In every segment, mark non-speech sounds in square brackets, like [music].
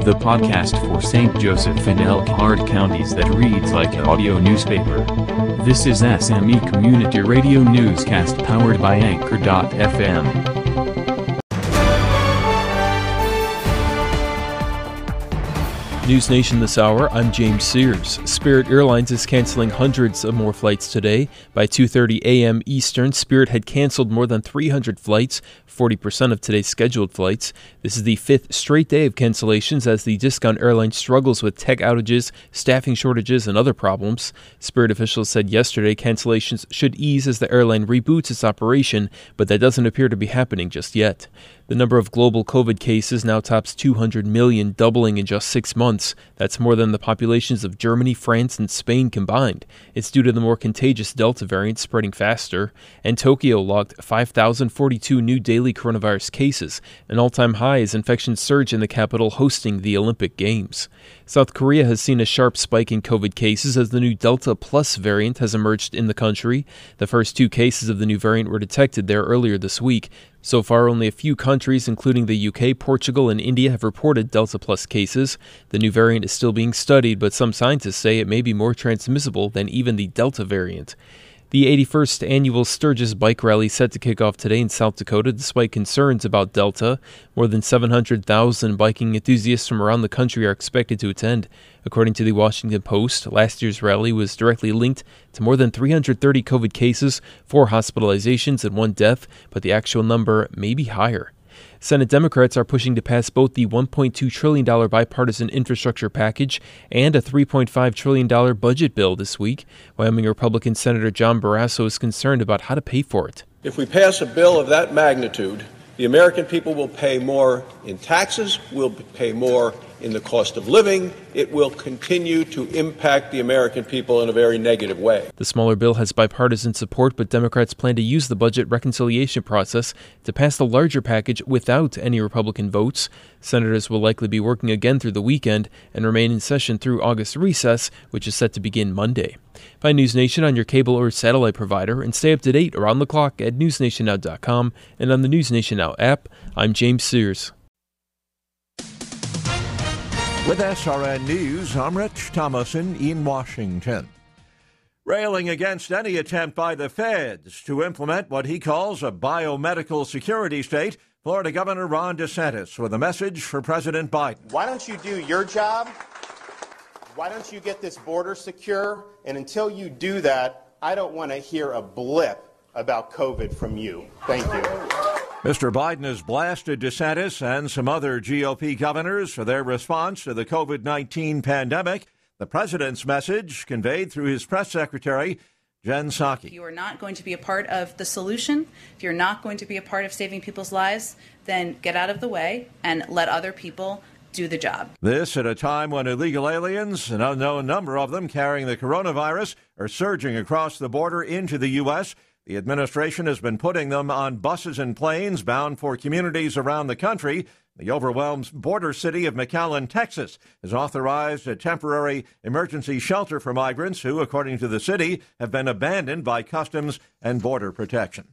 the podcast for St. Joseph and Elkhart counties that reads like an audio newspaper. This is SME Community Radio Newscast powered by Anchor.fm. News Nation this hour, I'm James Sears. Spirit Airlines is canceling hundreds of more flights today. By 2:30 a.m. Eastern, Spirit had canceled more than 300 flights, 40% of today's scheduled flights. This is the fifth straight day of cancellations as the discount airline struggles with tech outages, staffing shortages, and other problems. Spirit officials said yesterday cancellations should ease as the airline reboots its operation, but that doesn't appear to be happening just yet. The number of global COVID cases now tops 200 million, doubling in just six months. That's more than the populations of Germany, France, and Spain combined. It's due to the more contagious Delta variant spreading faster. And Tokyo logged 5,042 new daily coronavirus cases, an all time high as infections surge in the capital hosting the Olympic Games. South Korea has seen a sharp spike in COVID cases as the new Delta Plus variant has emerged in the country. The first two cases of the new variant were detected there earlier this week. So far, only a few countries, including the UK, Portugal, and India, have reported Delta Plus cases. The new variant is still being studied, but some scientists say it may be more transmissible than even the Delta variant. The 81st annual Sturgis Bike Rally set to kick off today in South Dakota despite concerns about Delta. More than 700,000 biking enthusiasts from around the country are expected to attend. According to the Washington Post, last year's rally was directly linked to more than 330 COVID cases, four hospitalizations, and one death, but the actual number may be higher. Senate Democrats are pushing to pass both the $1.2 trillion bipartisan infrastructure package and a $3.5 trillion budget bill this week. Wyoming Republican Senator John Barrasso is concerned about how to pay for it. If we pass a bill of that magnitude, the American people will pay more in taxes, will pay more in the cost of living, it will continue to impact the American people in a very negative way. The smaller bill has bipartisan support, but Democrats plan to use the budget reconciliation process to pass the larger package without any Republican votes. Senators will likely be working again through the weekend and remain in session through August recess, which is set to begin Monday. Find News Nation on your cable or satellite provider and stay up to date around the clock at newsnationnow.com and on the News Nation Now app. I'm James Sears. With SRN News, I'm Rich Thomason in Washington. Railing against any attempt by the feds to implement what he calls a biomedical security state, Florida Governor Ron DeSantis with a message for President Biden. Why don't you do your job? Why don't you get this border secure? And until you do that, I don't want to hear a blip about COVID from you. Thank you. Mr. Biden has blasted DeSantis and some other GOP governors for their response to the COVID 19 pandemic. The president's message conveyed through his press secretary, Jen Psaki. If you are not going to be a part of the solution, if you're not going to be a part of saving people's lives, then get out of the way and let other people do the job. This at a time when illegal aliens, an unknown number of them carrying the coronavirus, are surging across the border into the U.S. The administration has been putting them on buses and planes bound for communities around the country. The overwhelmed border city of McAllen, Texas, has authorized a temporary emergency shelter for migrants who, according to the city, have been abandoned by Customs and Border Protection.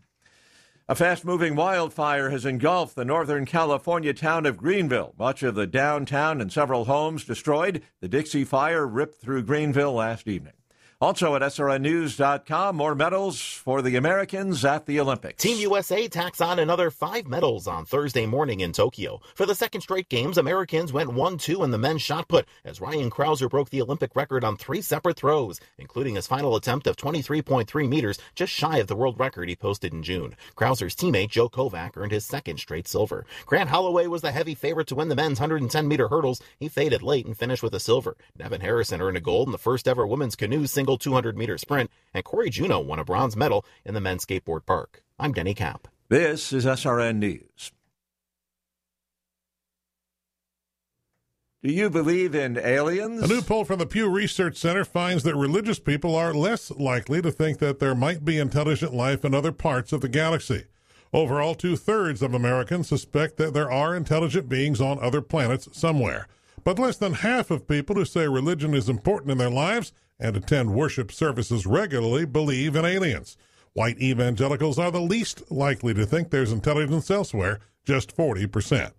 A fast moving wildfire has engulfed the Northern California town of Greenville. Much of the downtown and several homes destroyed. The Dixie Fire ripped through Greenville last evening. Also at SRNnews.com, more medals for the Americans at the Olympics. Team USA tacks on another five medals on Thursday morning in Tokyo. For the second straight games, Americans went 1-2 in the men's shot put as Ryan Crouser broke the Olympic record on three separate throws, including his final attempt of 23.3 meters, just shy of the world record he posted in June. Crouser's teammate Joe Kovacs earned his second straight silver. Grant Holloway was the heavy favorite to win the men's 110 meter hurdles. He faded late and finished with a silver. Nevin Harrison earned a gold in the first ever women's canoe single single 200 meter sprint, and Cory Juneau won a bronze medal in the men's skateboard park. I'm Denny Cap. This is SRN News. Do you believe in aliens? A new poll from the Pew Research Center finds that religious people are less likely to think that there might be intelligent life in other parts of the galaxy. Overall, two thirds of Americans suspect that there are intelligent beings on other planets somewhere. But less than half of people who say religion is important in their lives and attend worship services regularly believe in aliens. White evangelicals are the least likely to think there's intelligence elsewhere, just 40%.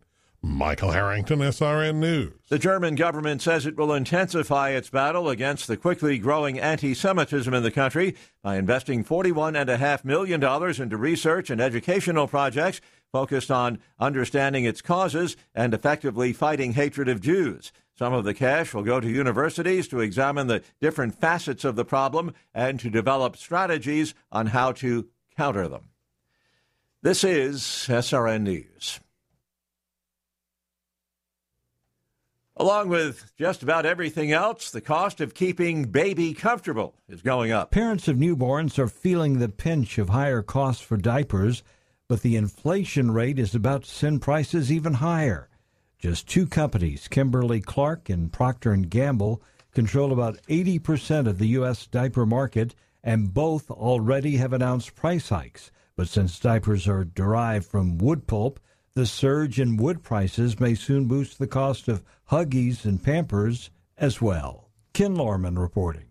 Michael Harrington, SRN News. The German government says it will intensify its battle against the quickly growing anti Semitism in the country by investing $41.5 million into research and educational projects focused on understanding its causes and effectively fighting hatred of Jews. Some of the cash will go to universities to examine the different facets of the problem and to develop strategies on how to counter them. This is SRN News. Along with just about everything else, the cost of keeping baby comfortable is going up. Parents of newborns are feeling the pinch of higher costs for diapers, but the inflation rate is about to send prices even higher. Just two companies, Kimberly Clark and Procter & Gamble, control about 80% of the US diaper market and both already have announced price hikes. But since diapers are derived from wood pulp, the surge in wood prices may soon boost the cost of Huggies and Pampers as well. Ken Lorman reporting.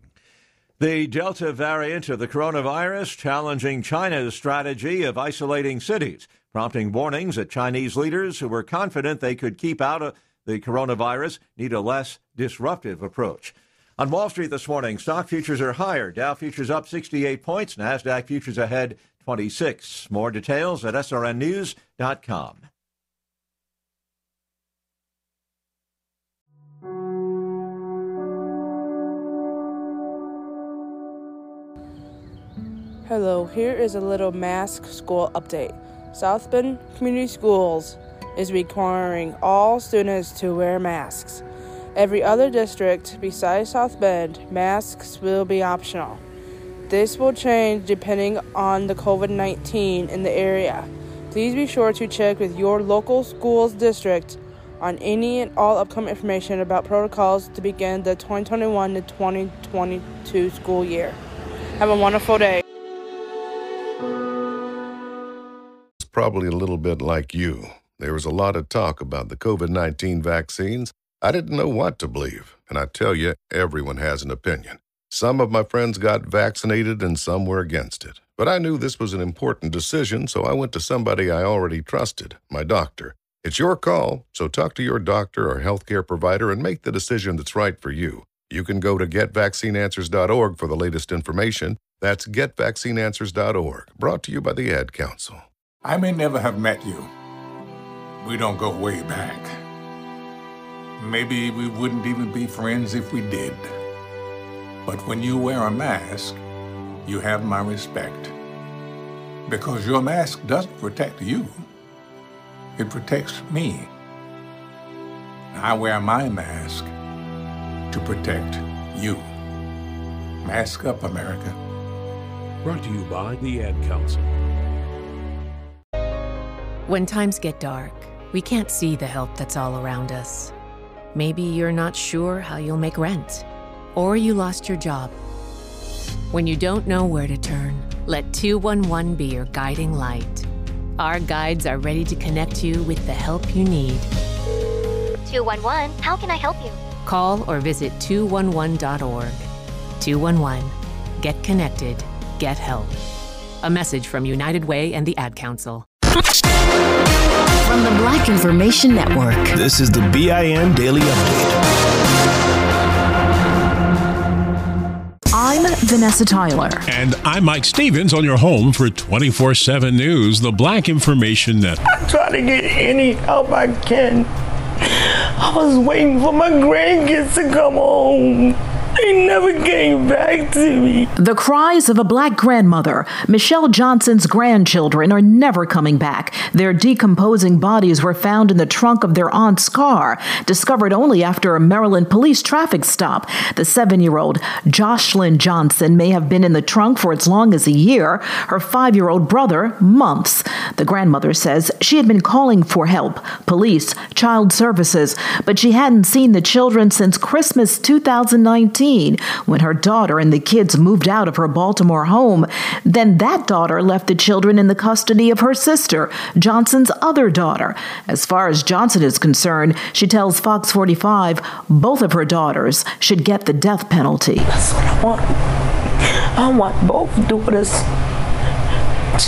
The Delta variant of the coronavirus challenging China's strategy of isolating cities, prompting warnings that Chinese leaders who were confident they could keep out of the coronavirus need a less disruptive approach. On Wall Street this morning, stock futures are higher. Dow futures up 68 points, Nasdaq futures ahead 26. More details at srnnews.com. Hello, here is a little mask school update. South Bend Community Schools is requiring all students to wear masks. Every other district besides South Bend, masks will be optional. This will change depending on the COVID 19 in the area. Please be sure to check with your local school's district on any and all upcoming information about protocols to begin the 2021 to 2022 school year. Have a wonderful day. Probably a little bit like you. There was a lot of talk about the COVID 19 vaccines. I didn't know what to believe, and I tell you, everyone has an opinion. Some of my friends got vaccinated and some were against it. But I knew this was an important decision, so I went to somebody I already trusted, my doctor. It's your call, so talk to your doctor or healthcare provider and make the decision that's right for you. You can go to getvaccineanswers.org for the latest information. That's getvaccineanswers.org, brought to you by the Ad Council. I may never have met you. We don't go way back. Maybe we wouldn't even be friends if we did. But when you wear a mask, you have my respect. Because your mask doesn't protect you, it protects me. I wear my mask to protect you. Mask up, America. Brought to you by the Ad Council. When times get dark, we can't see the help that's all around us. Maybe you're not sure how you'll make rent, or you lost your job. When you don't know where to turn, let 211 be your guiding light. Our guides are ready to connect you with the help you need. 211, how can I help you? Call or visit 211.org. 211. Get connected. Get help. A message from United Way and the Ad Council. From the Black Information Network. This is the BIN Daily Update. I'm Vanessa Tyler. And I'm Mike Stevens on your home for 24 7 News, the Black Information Network. I'm trying to get any help I can. I was waiting for my grandkids to come home. Never came back to me. The cries of a black grandmother. Michelle Johnson's grandchildren are never coming back. Their decomposing bodies were found in the trunk of their aunt's car, discovered only after a Maryland police traffic stop. The seven year old Jocelyn Johnson may have been in the trunk for as long as a year, her five year old brother, months. The grandmother says she had been calling for help, police, child services, but she hadn't seen the children since Christmas 2019 when her daughter and the kids moved out of her Baltimore home. Then that daughter left the children in the custody of her sister, Johnson's other daughter. As far as Johnson is concerned, she tells Fox 45 both of her daughters should get the death penalty. That's what I want. I want both daughters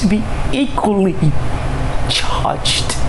to be equally charged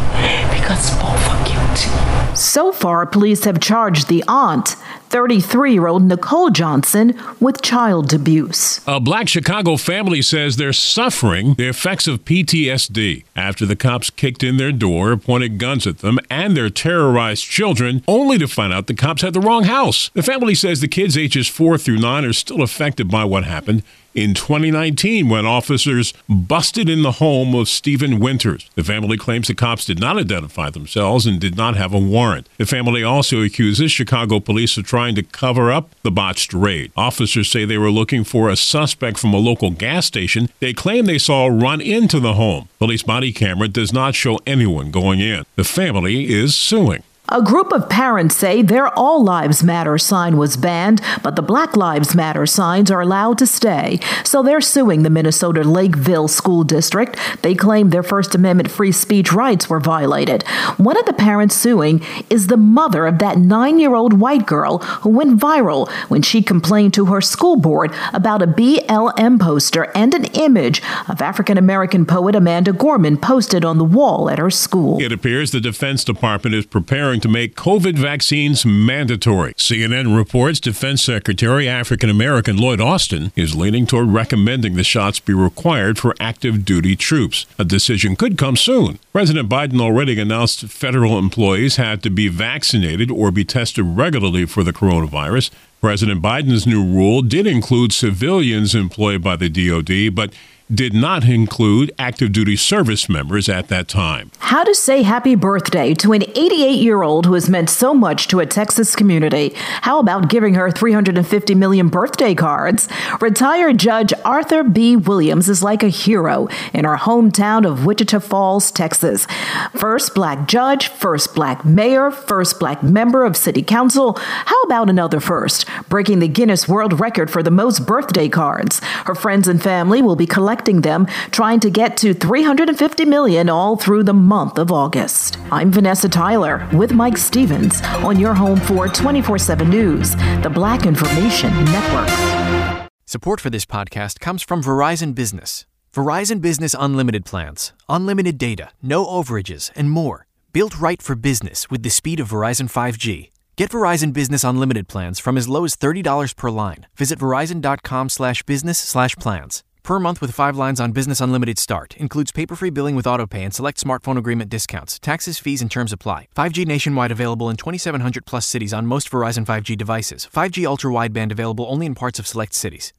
because both are guilty. So far, police have charged the aunt, 33 year old Nicole Johnson, with child abuse. A black Chicago family says they're suffering the effects of PTSD after the cops kicked in their door, pointed guns at them, and their terrorized children, only to find out the cops had the wrong house. The family says the kids ages 4 through 9 are still affected by what happened in 2019 when officers busted in the home of Stephen Winters. The family claims the cops did not identify themselves and did not have a warrant. The family also accuses Chicago police of trying to cover up the botched raid. Officers say they were looking for a suspect from a local gas station they claim they saw run into the home. Police body camera does not show anyone going in. The family is suing. A group of parents say their All Lives Matter sign was banned, but the Black Lives Matter signs are allowed to stay. So they're suing the Minnesota Lakeville School District. They claim their First Amendment free speech rights were violated. One of the parents suing is the mother of that nine year old white girl who went viral when she complained to her school board about a BLM poster and an image of African American poet Amanda Gorman posted on the wall at her school. It appears the Defense Department is preparing to make COVID vaccines mandatory. CNN reports Defense Secretary African American Lloyd Austin is leaning toward recommending the shots be required for active duty troops. A decision could come soon. President Biden already announced federal employees had to be vaccinated or be tested regularly for the coronavirus. President Biden's new rule did include civilians employed by the DoD, but did not include active duty service members at that time. How to say happy birthday to an 88 year old who has meant so much to a Texas community. How about giving her 350 million birthday cards? Retired Judge Arthur Bea Williams is like a hero in our hometown of Wichita Falls, Texas. First black judge, first black mayor, first black member of city council. How about another first? Breaking the Guinness World Record for the most birthday cards. Her friends and family will be collecting them, trying to get to 350 million all through the month of August. I'm Vanessa Tyler with Mike Stevens on your home for 24/7 News, the Black Information Network. Support for this podcast comes from Verizon Business. Verizon Business Unlimited plans, unlimited data, no overages, and more. Built right for business with the speed of Verizon 5G. Get Verizon Business Unlimited plans from as low as $30 per line. Visit verizon.com slash business slash plans. Per month with 5 lines on Business Unlimited Start. Includes paper-free billing with autopay and select smartphone agreement discounts. Taxes, fees, and terms apply. 5G nationwide available in 2,700 plus cities on most Verizon 5G devices. 5G ultra wideband available only in parts of select cities.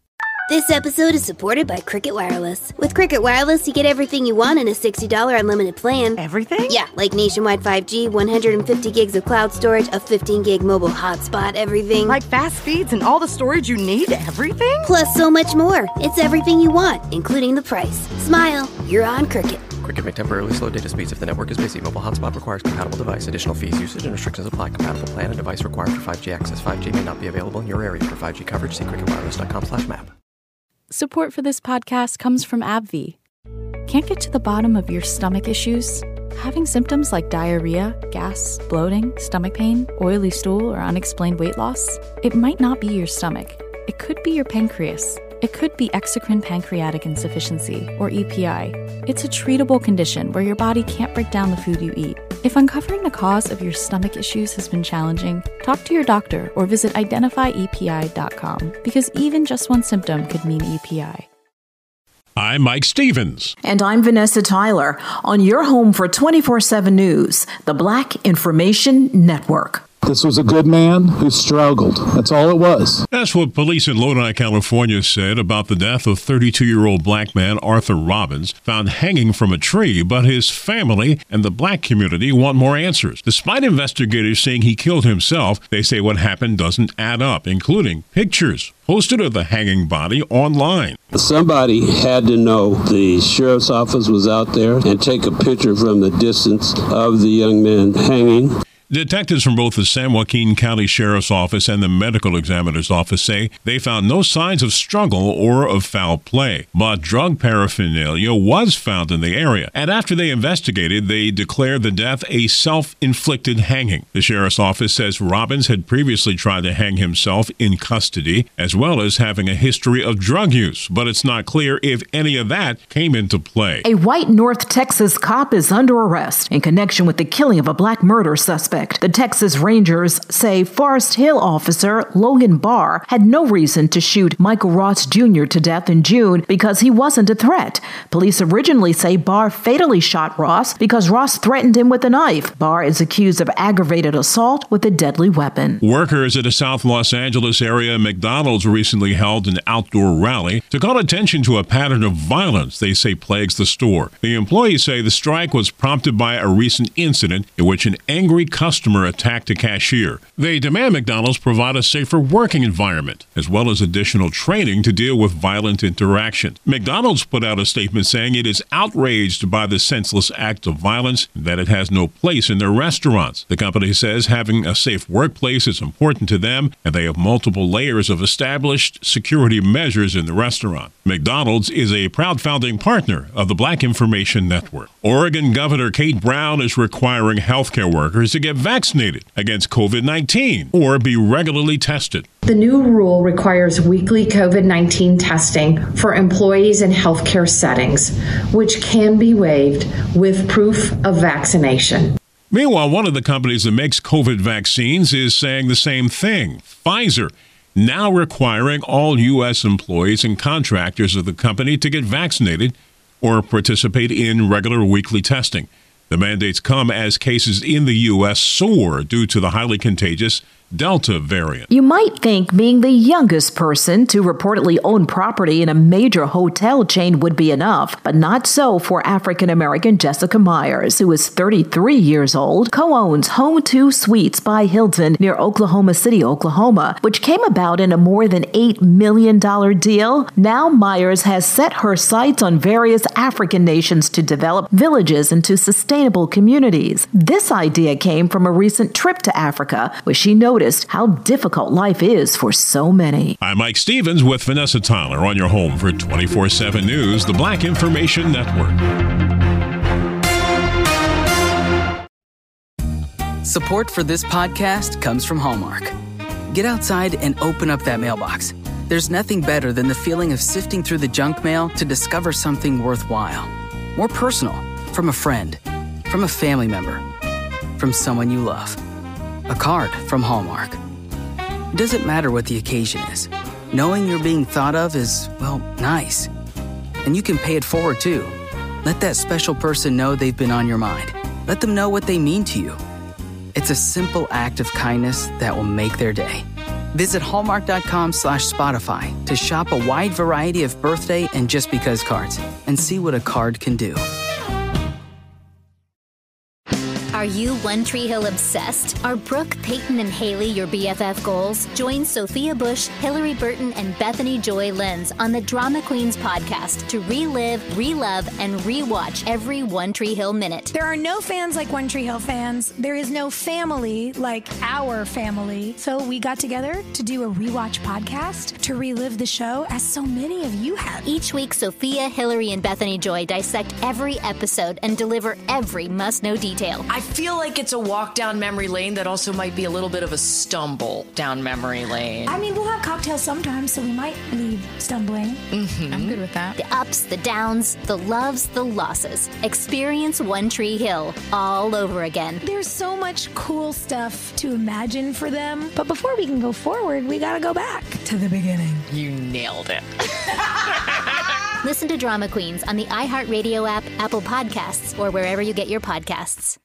This episode is supported by Cricket Wireless. With Cricket Wireless, you get everything you want in a $60 unlimited plan. Everything? Yeah, like nationwide 5G, 150 gigs of cloud storage, a 15 gig mobile hotspot, everything. Like fast speeds and all the storage you need, everything? Plus so much more. It's everything you want, including the price. Smile, you're on Cricket. Cricket may temporarily slow data speeds if the network is busy. Mobile hotspot requires compatible device. Additional fees, usage, and restrictions apply. Compatible plan and device required for 5G access. 5G may not be available in your area. For 5G coverage, see cricketwireless.com slash map. Support for this podcast comes from AbbVie. Can't get to the bottom of your stomach issues? Having symptoms like diarrhea, gas, bloating, stomach pain, oily stool, or unexplained weight loss? It might not be your stomach. It could be your pancreas. It could be exocrine pancreatic insufficiency, or EPI. It's a treatable condition where your body can't break down the food you eat. If uncovering the cause of your stomach issues has been challenging, talk to your doctor or visit identifyepi.com because even just one symptom could mean EPI. I'm Mike Stevens. And I'm Vanessa Tyler on your home for 24 7 News, the Black Information Network. This was a good man who struggled. That's all it was. That's what police in Lodi, California said about the death of 32 year old black man Arthur Robbins, found hanging from a tree. But his family and the black community want more answers. Despite investigators saying he killed himself, they say what happened doesn't add up, including pictures posted of the hanging body online. Somebody had to know the sheriff's office was out there and take a picture from the distance of the young man hanging. Detectives from both the San Joaquin County Sheriff's Office and the Medical Examiner's Office say they found no signs of struggle or of foul play, but drug paraphernalia was found in the area. And after they investigated, they declared the death a self inflicted hanging. The Sheriff's Office says Robbins had previously tried to hang himself in custody, as well as having a history of drug use, but it's not clear if any of that came into play. A white North Texas cop is under arrest in connection with the killing of a black murder suspect. The Texas Rangers say Forest Hill officer Logan Barr had no reason to shoot Michael Ross Jr. to death in June because he wasn't a threat. Police originally say Barr fatally shot Ross because Ross threatened him with a knife. Barr is accused of aggravated assault with a deadly weapon. Workers at a South Los Angeles area McDonald's recently held an outdoor rally to call attention to a pattern of violence they say plagues the store. The employees say the strike was prompted by a recent incident in which an angry customer attacked a cashier. They demand McDonald's provide a safer working environment, as well as additional training to deal with violent interaction. McDonald's put out a statement saying it is outraged by the senseless act of violence and that it has no place in their restaurants. The company says having a safe workplace is important to them, and they have multiple layers of established security measures in the restaurant. McDonald's is a proud founding partner of the Black Information Network. Oregon Governor Kate Brown is requiring healthcare workers to get vaccinated against COVID 19 or be regularly tested. The new rule requires weekly COVID 19 testing for employees in healthcare settings, which can be waived with proof of vaccination. Meanwhile, one of the companies that makes COVID vaccines is saying the same thing Pfizer now requiring all U.S. employees and contractors of the company to get vaccinated or participate in regular weekly testing. The mandates come as cases in the U.S. soar due to the highly contagious Delta variant. You might think being the youngest person to reportedly own property in a major hotel chain would be enough, but not so for African American Jessica Myers, who is 33 years old, co owns Home 2 Suites by Hilton near Oklahoma City, Oklahoma, which came about in a more than $8 million deal. Now Myers has set her sights on various African nations to develop villages into sustainable communities. This idea came from a recent trip to Africa, where she noticed how difficult life is for so many. I'm Mike Stevens with Vanessa Tyler on your home for 24 7 News, the Black Information Network. Support for this podcast comes from Hallmark. Get outside and open up that mailbox. There's nothing better than the feeling of sifting through the junk mail to discover something worthwhile. More personal, from a friend, from a family member, from someone you love. A card from Hallmark. It doesn't matter what the occasion is. Knowing you're being thought of is, well, nice. And you can pay it forward too. Let that special person know they've been on your mind. Let them know what they mean to you. It's a simple act of kindness that will make their day. Visit hallmark.com slash Spotify to shop a wide variety of birthday and just because cards and see what a card can do. Are you One Tree Hill obsessed? Are Brooke, Peyton, and Haley your BFF goals? Join Sophia Bush, Hilarie Burton, and Bethany Joy Lenz on the Drama Queens podcast to relive, relove, and rewatch every One Tree Hill minute. There are no fans like One Tree Hill fans. There is no family like our family. So we got together to do a rewatch podcast to relive the show as so many of you have. Each week, Sophia, Hilarie, and Bethany Joy dissect every episode and deliver every must know detail. I feel like it's a walk down memory lane that also might be a little bit of a stumble down memory lane. I mean, we'll have cocktails sometimes, so we might leave stumbling. Mm-hmm. I'm good with that. The ups, the downs, the loves, the losses. Experience One Tree Hill all over again. There's so much cool stuff to imagine for them. But before we can go forward, we gotta go back to the beginning. You nailed it. [laughs] Listen to Drama Queens on the iHeartRadio app, Apple Podcasts, or wherever you get your podcasts.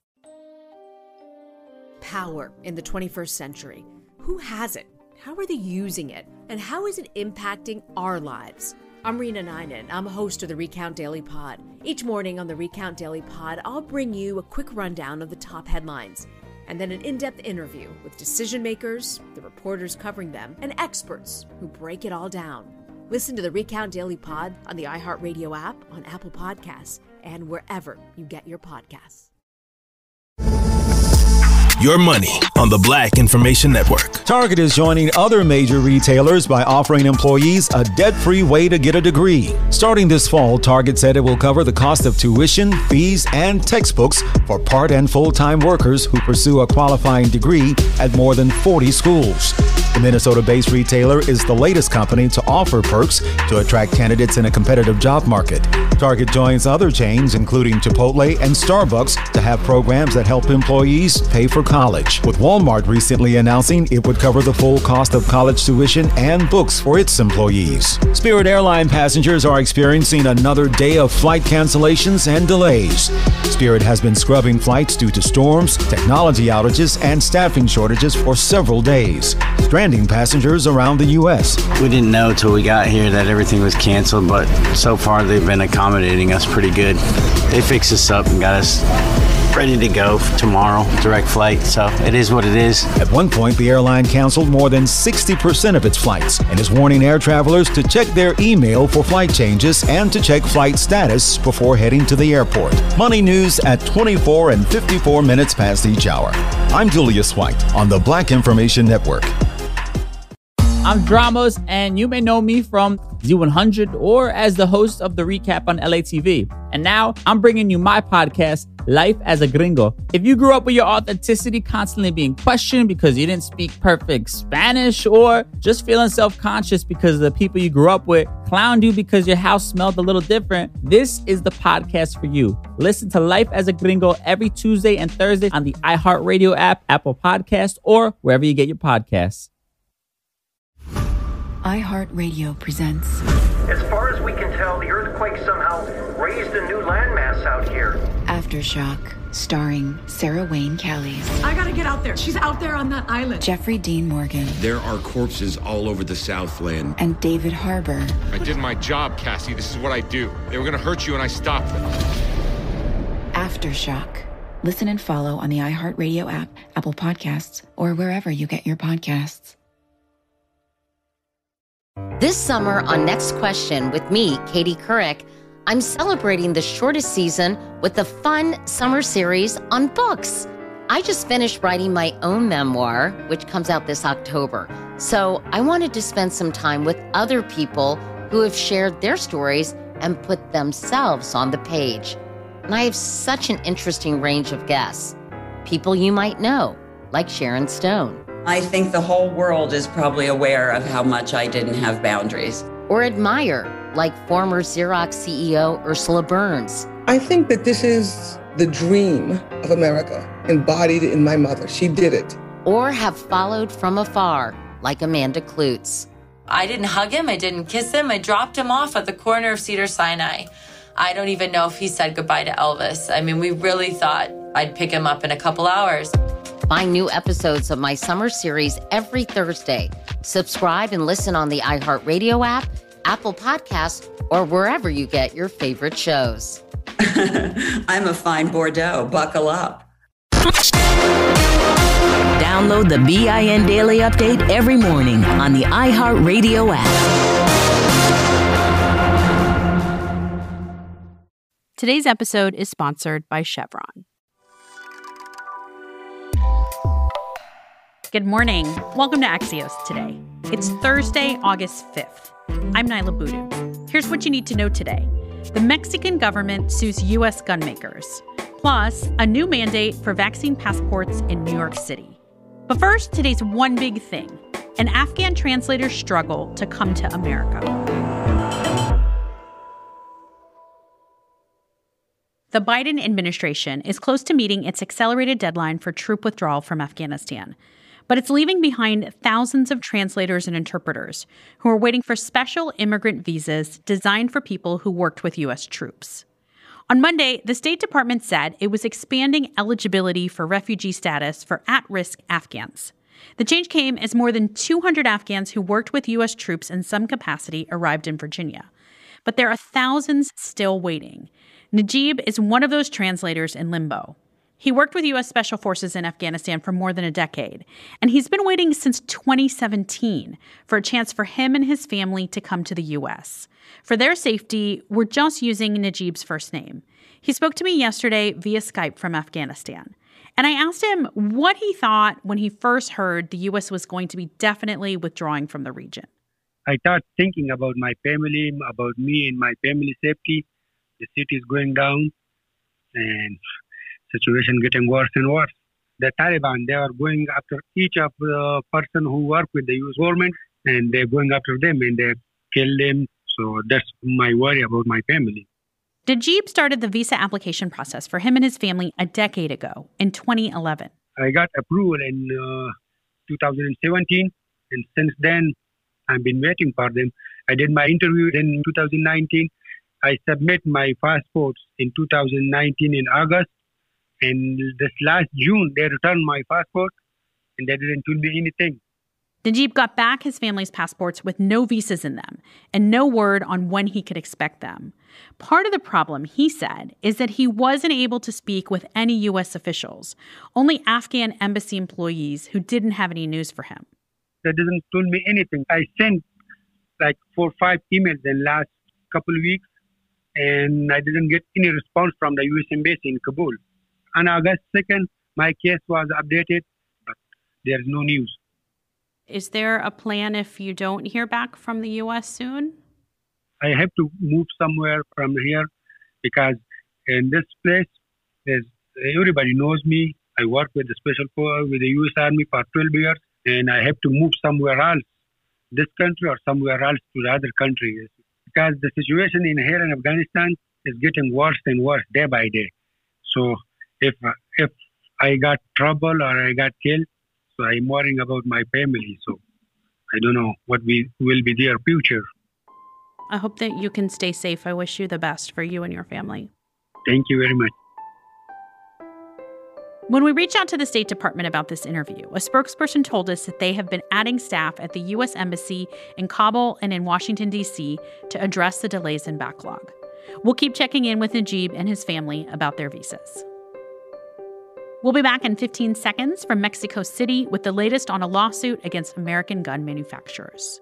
Power in the 21st century. Who has it? How are they using it? And how is it impacting our lives? I'm Reena Ninan. I'm a host of the Recount Daily Pod. Each morning on the Recount Daily Pod, I'll bring you a quick rundown of the top headlines and then an in depth interview with decision makers, the reporters covering them, and experts who break it all down. Listen to the Recount Daily Pod on the iHeartRadio app, on Apple Podcasts, and wherever you get your podcasts. Your money on the Black Information Network. Target is joining other major retailers by offering employees a debt free way to get a degree. Starting this fall, Target said it will cover the cost of tuition, fees, and textbooks for part and full time workers who pursue a qualifying degree at more than 40 schools. The Minnesota based retailer is the latest company to offer perks to attract candidates in a competitive job market. Target joins other chains, including Chipotle and Starbucks, to have programs that help employees pay for college. With Walmart recently announcing it would cover the full cost of college tuition and books for its employees. Spirit Airline passengers are experiencing another day of flight cancellations and delays. Spirit has been scrubbing flights due to storms, technology outages, and staffing shortages for several days, stranding passengers around the U.S. We didn't know till we got here that everything was canceled, but so far they've been accommodating us pretty good. They fixed us up and got us ready to go tomorrow, direct flight. So it is what it is. At one point, the airline canceled more than 60% of its flights and is warning air travelers to check their email for flight changes and to check flight status before heading to the airport. Money news at 24 and 54 minutes past each hour. I'm Julius White on the Black Information Network. I'm Dramos, and you may know me from Z100 or as the host of the recap on LATV. And now I'm bringing you my podcast, Life as a Gringo. If you grew up with your authenticity constantly being questioned because you didn't speak perfect Spanish or just feeling self conscious because the people you grew up with clowned you because your house smelled a little different, this is the podcast for you. Listen to Life as a Gringo every Tuesday and Thursday on the iHeartRadio app, Apple Podcast, or wherever you get your podcasts iHeartRadio presents. As far as we can tell, the earthquake somehow raised a new landmass out here. Aftershock, starring Sarah Wayne Callies. I gotta get out there. She's out there on that island. Jeffrey Dean Morgan. There are corpses all over the Southland. And David Harbour. I did my job, Cassie. This is what I do. They were gonna hurt you, and I stopped them. Aftershock. Listen and follow on the iHeartRadio app, Apple Podcasts, or wherever you get your podcasts. This summer on Next Question with me, Katie Couric, I'm celebrating the shortest season with a fun summer series on books. I just finished writing my own memoir, which comes out this October. So I wanted to spend some time with other people who have shared their stories and put themselves on the page. And I have such an interesting range of guests. People you might know, like Sharon Stone. I think the whole world is probably aware of how much I didn't have boundaries. Or admire, like former Xerox CEO Ursula Burns. I think that this is the dream of America embodied in my mother. She did it. Or have followed from afar, like Amanda Kloots. I didn't hug him, I didn't kiss him, I dropped him off at the corner of Cedar Sinai. I don't even know if he said goodbye to Elvis. I mean, we really thought I'd pick him up in a couple hours. Find new episodes of my summer series every Thursday. Subscribe and listen on the iHeartRadio app, Apple Podcasts, or wherever you get your favorite shows. [laughs] I'm a fine Bordeaux. Buckle up. Download the BIN Daily Update every morning on the iHeartRadio app. Today's episode is sponsored by Chevron. Good morning. Welcome to Axios today. It's Thursday, August 5th. I'm Niala Boodhoo. Here's what you need to know today the Mexican government sues U.S. gun makers, plus, a new mandate for vaccine passports in New York City. But first, today's one big thing an Afghan translator's struggle to come to America. The Biden administration is close to meeting its accelerated deadline for troop withdrawal from Afghanistan but it's leaving behind thousands of translators and interpreters who are waiting for special immigrant visas designed for people who worked with U.S. troops. On Monday, the State Department said it was expanding eligibility for refugee status for at risk Afghans. The change came as more than 200 Afghans who worked with U.S. troops in some capacity arrived in Virginia. But there are thousands still waiting. Najib is one of those translators in limbo. He worked with U.S. Special Forces in Afghanistan for more than a decade, and he's been waiting since 2017 for a chance for him and his family to come to the U.S. For their safety, we're just using Najib's first name. He spoke to me yesterday via Skype from Afghanistan. And I asked him what he thought when he first heard the U.S. was going to be definitely withdrawing from the region. I start thinking about my family, about me and my family safety. The city is going down, and situation getting worse and worse. The Taliban they are going after each of the person who work with the U.S. government, and they're going after them and they kill them. So that's my worry about my family. Najib started the visa application process for him and his family a decade ago in 2011. I got approval in uh, 2017, and since then I've been waiting for them. I did my interview in 2019. I submit my passports in 2019 in August, and this last June they returned my passport, and they didn't tell me anything. Najib got back his family's passports with no visas in them and no word on when he could expect them. Part of the problem, he said, is that he wasn't able to speak with any U.S. officials, only Afghan embassy employees who didn't have any news for him. They didn't tell me anything. I sent like four or five emails in the last couple of weeks, and I didn't get any response from the U.S. embassy in Kabul. On August 2nd, my case was updated, but there's no news. Is there a plan if you don't hear back from the U.S. soon? I have to move somewhere from here because in this place, there's, everybody knows me. I work with the special force with the U.S. Army for 12 years, and I have to move somewhere else, this country or somewhere else to the other country, because the situation in here in Afghanistan is getting worse and worse day by day. So if if I got trouble or I got killed, so I'm worrying about my family. So I don't know what we will be their future. I hope that you can stay safe. I wish you the best for you and your family. Thank you very much. When we reached out to the State Department about this interview, a spokesperson told us that they have been adding staff at the U.S. Embassy in Kabul and in Washington, D.C. to address the delays and backlog. We'll keep checking in with Najib and his family about their visas. We'll be back in 15 seconds from Mexico City with the latest on a lawsuit against American gun manufacturers.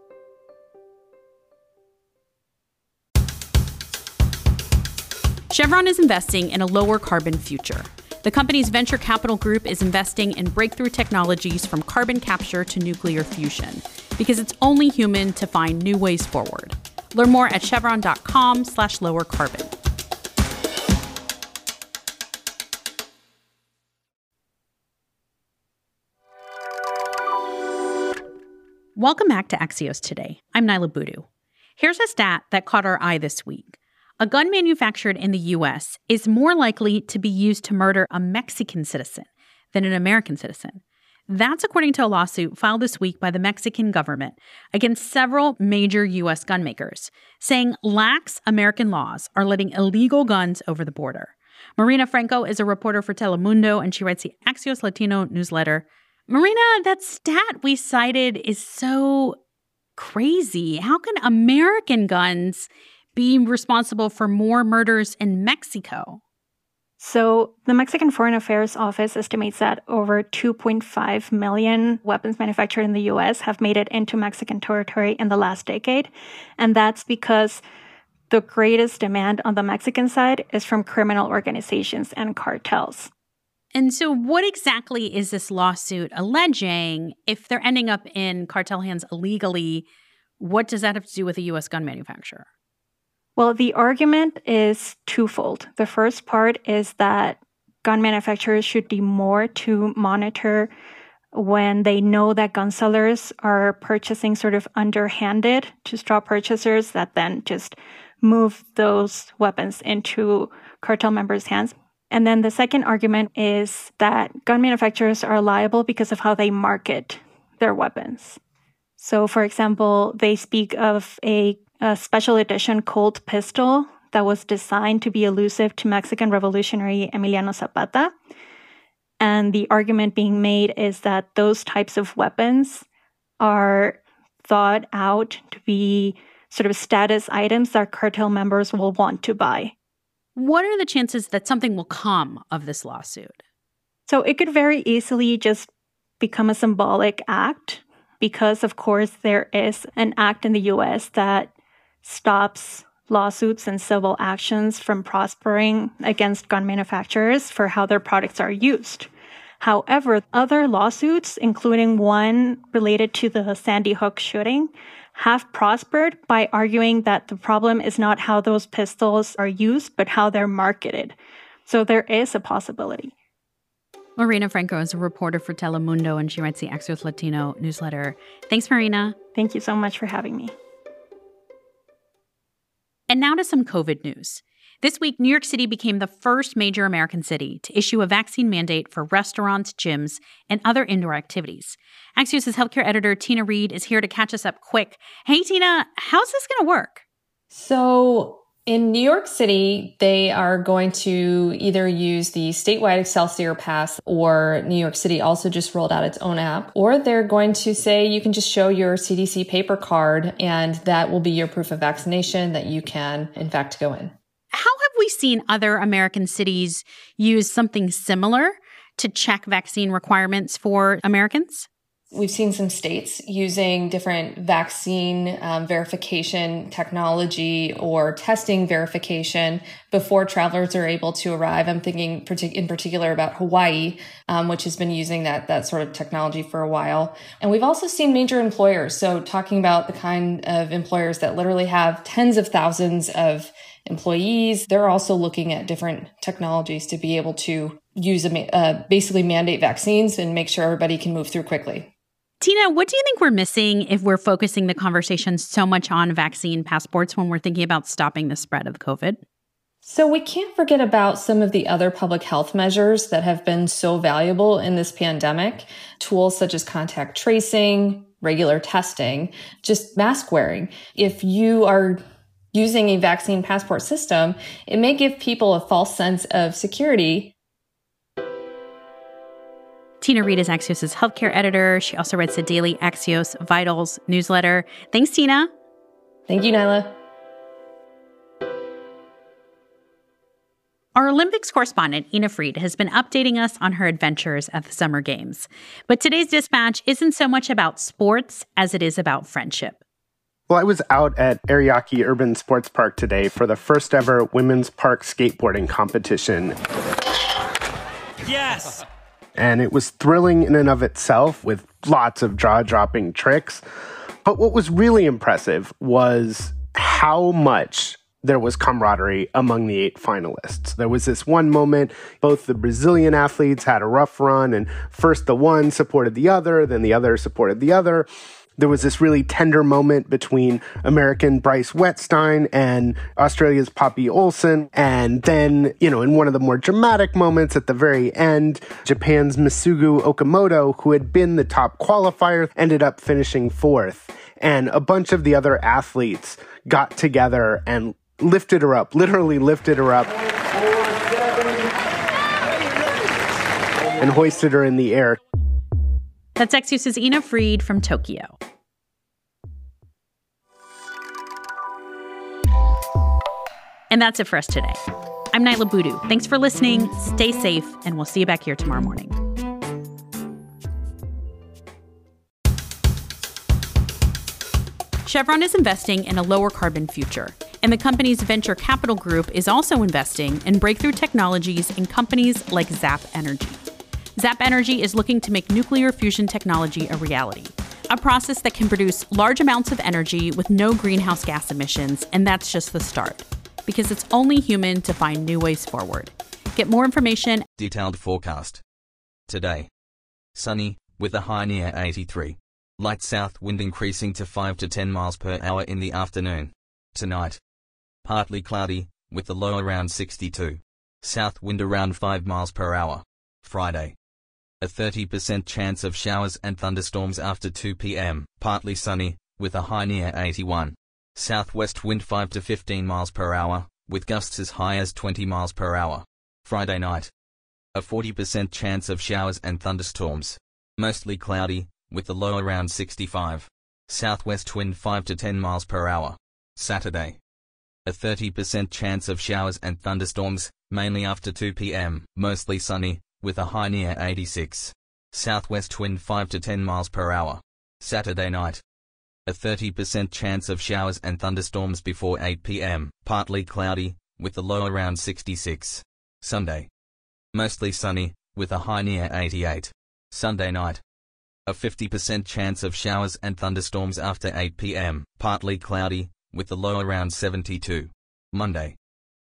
Chevron is investing in a lower carbon future. The company's venture capital group is investing in breakthrough technologies from carbon capture to nuclear fusion because it's only human to find new ways forward. Learn more at chevron.com slash lower carbon. Welcome back to Axios Today. I'm Niala Boodhoo. Here's a stat that caught our eye this week. A gun manufactured in the U.S. is more likely to be used to murder a Mexican citizen than an American citizen. That's according to a lawsuit filed this week by the Mexican government against several major U.S. gun makers, saying lax American laws are letting illegal guns over the border. Marina Franco is a reporter for Telemundo and she writes the Axios Latino newsletter. Marina, that stat we cited is so crazy. How can American guns be responsible for more murders in Mexico? So, the Mexican Foreign Affairs Office estimates that over 2.5 million weapons manufactured in the US have made it into Mexican territory in the last decade. And that's because the greatest demand on the Mexican side is from criminal organizations and cartels. And so, what exactly is this lawsuit alleging? If they're ending up in cartel hands illegally, what does that have to do with a U.S. gun manufacturer? Well, the argument is twofold. The first part is that gun manufacturers should do more to monitor when they know that gun sellers are purchasing sort of underhanded to straw purchasers that then just move those weapons into cartel members' hands. And then the second argument is that gun manufacturers are liable because of how they market their weapons. So, for example, they speak of a, a, special edition Colt pistol that was designed to be elusive to Mexican revolutionary Emiliano Zapata. And the argument being made is that those types of weapons are thought out to be sort of status items that cartel members will want to buy. What are the chances that something will come of this lawsuit? So it could very easily just become a symbolic act because, of course, there is an act in the US that stops lawsuits and civil actions from prospering against gun manufacturers for how their products are used. However, other lawsuits, including one related to the Sandy Hook shooting, have prospered by arguing that the problem is not how those pistols are used, but how they're marketed. So there is a possibility. Marina Franco is a reporter for Telemundo and she writes the Axios Latino newsletter. Thanks, Marina. Thank you so much for having me. And now to some COVID news. This week, New York City became the first major American city to issue a vaccine mandate for restaurants, gyms, and other indoor activities. Axios' healthcare editor, Tina Reed, is here to catch us up quick. Hey, Tina, how's this going to work? So, in New York City, they are going to either use the statewide Excelsior Pass, or New York City also just rolled out its own app, or they're going to say you can just show your CDC paper card and that will be your proof of vaccination that you can, in fact, go in. How have we seen other American cities use something similar to check vaccine requirements for Americans? We've seen some states using different vaccine um, verification technology or testing verification before travelers are able to arrive. I'm thinking partic- in particular about Hawaii, um, which has been using that that sort of technology for a while. And we've also seen major employers. So talking about the kind of employers that literally have tens of thousands of employees, they're also looking at different technologies to be able to use a, uh, basically mandate vaccines and make sure everybody can move through quickly. Tina, what do you think we're missing if we're focusing the conversation so much on vaccine passports when we're thinking about stopping the spread of COVID? So, we can't forget about some of the other public health measures that have been so valuable in this pandemic. Tools such as contact tracing, regular testing, just mask wearing. If you are using a vaccine passport system, it may give people a false sense of security Tina Reed is Axios' healthcare editor. She also writes the daily Axios Vitals newsletter. Thanks, Tina. Thank you, Niala. Our Olympics correspondent, Ina Fried, has been updating us on her adventures at the Summer Games. But today's dispatch isn't so much about sports as it is about friendship. Well, I was out at Ariake Urban Sports Park today for the first ever women's park skateboarding competition. Yes! And it was thrilling in and of itself with lots of jaw dropping tricks. But what was really impressive was how much there was camaraderie among the eight finalists. There was this one moment, both the Brazilian athletes had a rough run, and first the one supported the other, then the other supported the other. There was this really tender moment between American Bryce Wettstein and Australia's Poppy Olsen. And then, you know, in one of the more dramatic moments at the very end, Japan's Misugu Okamoto, who had been the top qualifier, ended up finishing fourth. And a bunch of the other athletes got together and lifted her up, literally lifted her up. And hoisted her in the air. That's Axios' Ina Fried from Tokyo. And that's it for us today. I'm Niala Boodhoo. Thanks for listening. Stay safe, and we'll see you back here tomorrow morning. Chevron is investing in a lower carbon future, and the company's venture capital group is also investing in breakthrough technologies in companies like Zap Energy. Zap Energy is looking to make nuclear fusion technology a reality, a process that can produce large amounts of energy with no greenhouse gas emissions, and that's just the start. Because it's only human to find new ways forward. Get more information. Detailed forecast. Today. Sunny, with a high near 83. Light south wind increasing to 5 to 10 miles per hour in the afternoon. Tonight. Partly cloudy, with the low around 62. South wind around 5 miles per hour. Friday. A 30% chance of showers and thunderstorms after 2 p.m. Partly sunny, with a high near 81. Southwest wind 5 to 15 miles per hour, with gusts as high as 20 miles per hour. Friday night. A 40% chance of showers and thunderstorms. Mostly cloudy, with the low around 65. Southwest wind 5 to 10 miles per hour. Saturday. A 30% chance of showers and thunderstorms, mainly after 2 p.m. Mostly sunny, with a high near 86. Southwest wind 5 to 10 miles per hour. Saturday night. A 30% chance of showers and thunderstorms before 8 p.m. Partly cloudy, with the low around 66. Sunday. Mostly sunny, with a high near 88. Sunday night. A 50% chance of showers and thunderstorms after 8 p.m. Partly cloudy, with the low around 72. Monday.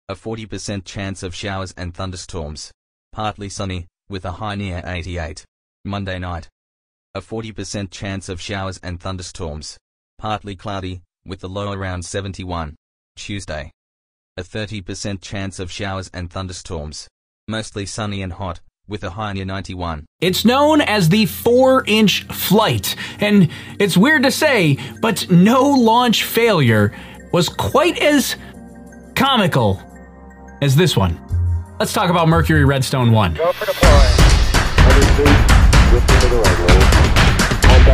A 40% chance of showers and thunderstorms. Partly sunny, with a high near 88. Monday night. A 40% chance of showers and thunderstorms. Partly cloudy, with a low around 71. Tuesday. A 30% chance of showers and thunderstorms. Mostly sunny and hot, with a high near 91. It's known as the four inch flight, and it's weird to say, but no launch failure was quite as comical as this one. Let's talk about Mercury Redstone 1. Go for deploy. 100 feet, just the right roll. Hold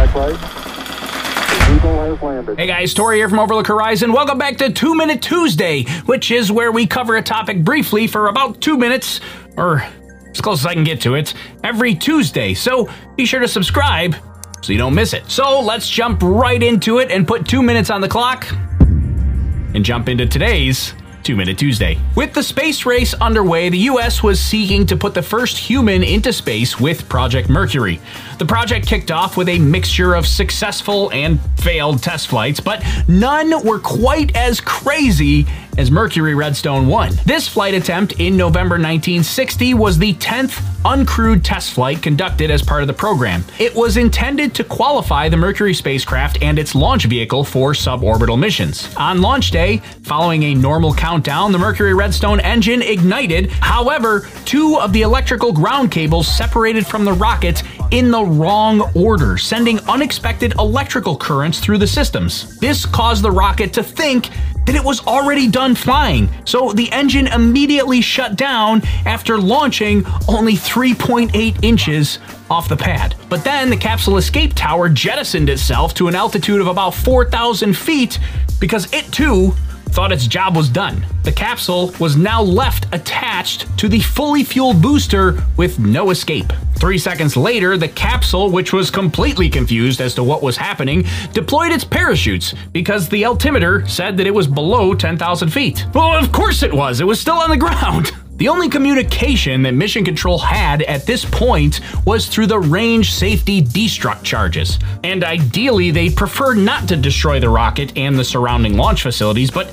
back. Hey guys, Tori here from Overlook Horizon. Welcome back to Two Minute Tuesday, which is where we cover a topic briefly for about two minutes, or as close as I can get to it, every Tuesday. So be sure to subscribe so you don't miss it. So let's jump right into it and put two minutes on the clock and jump into today's Two Minute Tuesday. With the space race underway, the US was seeking to put the first human into space with Project Mercury. The project kicked off with a mixture of successful and failed test flights, but none were quite as crazy as Mercury Redstone 1. This flight attempt in November 1960 was the 10th uncrewed test flight conducted as part of the program. It was intended to qualify the Mercury spacecraft and its launch vehicle for suborbital missions. On launch day, following a normal countdown, the Mercury Redstone engine ignited. However, two of the electrical ground cables separated from the rocket in the wrong order, sending unexpected electrical currents through the systems. This caused the rocket to think that it was already done flying, so the engine immediately shut down after launching only 3.8 inches off the pad. But then the capsule escape tower jettisoned itself to an altitude of about 4,000 feet because it too thought its job was done. The capsule was now left attached to the fully fueled booster with no escape. Three seconds later, the capsule, which was completely confused as to what was happening, deployed its parachutes because the altimeter said that it was below 10,000 feet. Well, of course it was, it was still on the [laughs] ground. The only communication that Mission Control had at this point was through the range safety destruct charges. And ideally, they'd prefer not to destroy the rocket and the surrounding launch facilities, but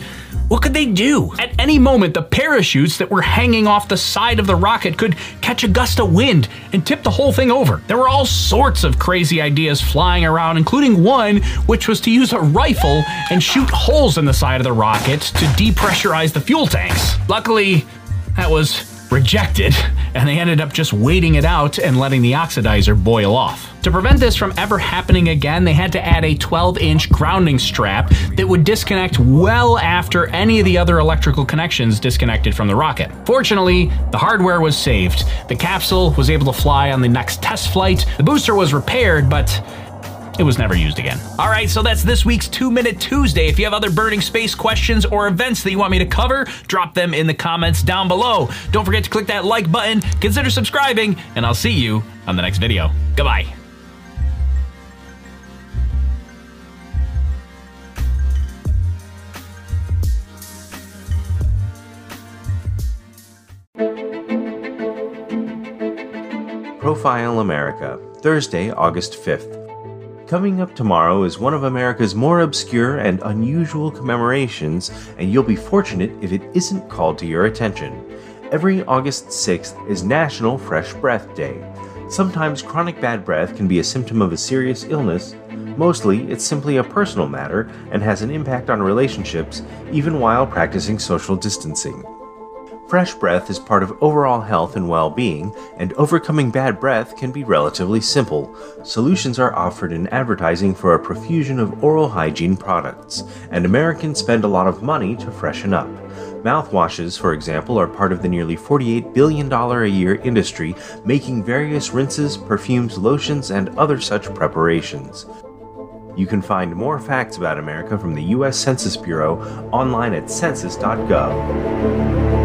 what could they do? At any moment, the parachutes that were hanging off the side of the rocket could catch a gust of wind and tip the whole thing over. There were all sorts of crazy ideas flying around, including one which was to use a rifle and shoot holes in the side of the rocket to depressurize the fuel tanks. Luckily, that was rejected, and they ended up just waiting it out and letting the oxidizer boil off. To prevent this from ever happening again, they had to add a 12 inch grounding strap that would disconnect well after any of the other electrical connections disconnected from the rocket. Fortunately, the hardware was saved. The capsule was able to fly on the next test flight, the booster was repaired, but it was never used again. All right, so that's this week's Two Minute Tuesday. If you have other burning space questions or events that you want me to cover, drop them in the comments down below. Don't forget to click that like button, consider subscribing, and I'll see you on the next video. Goodbye. Profile America, Thursday, August 5th. Coming up tomorrow is one of America's more obscure and unusual commemorations, and you'll be fortunate if it isn't called to your attention. Every August 6th is National Fresh Breath Day. Sometimes chronic bad breath can be a symptom of a serious illness. Mostly, it's simply a personal matter and has an impact on relationships, even while practicing social distancing. Fresh breath is part of overall health and well being, and overcoming bad breath can be relatively simple. Solutions are offered in advertising for a profusion of oral hygiene products, and Americans spend a lot of money to freshen up. Mouthwashes, for example, are part of the nearly $48 billion a year industry, making various rinses, perfumes, lotions, and other such preparations. You can find more facts about America from the U.S. Census Bureau online at census.gov.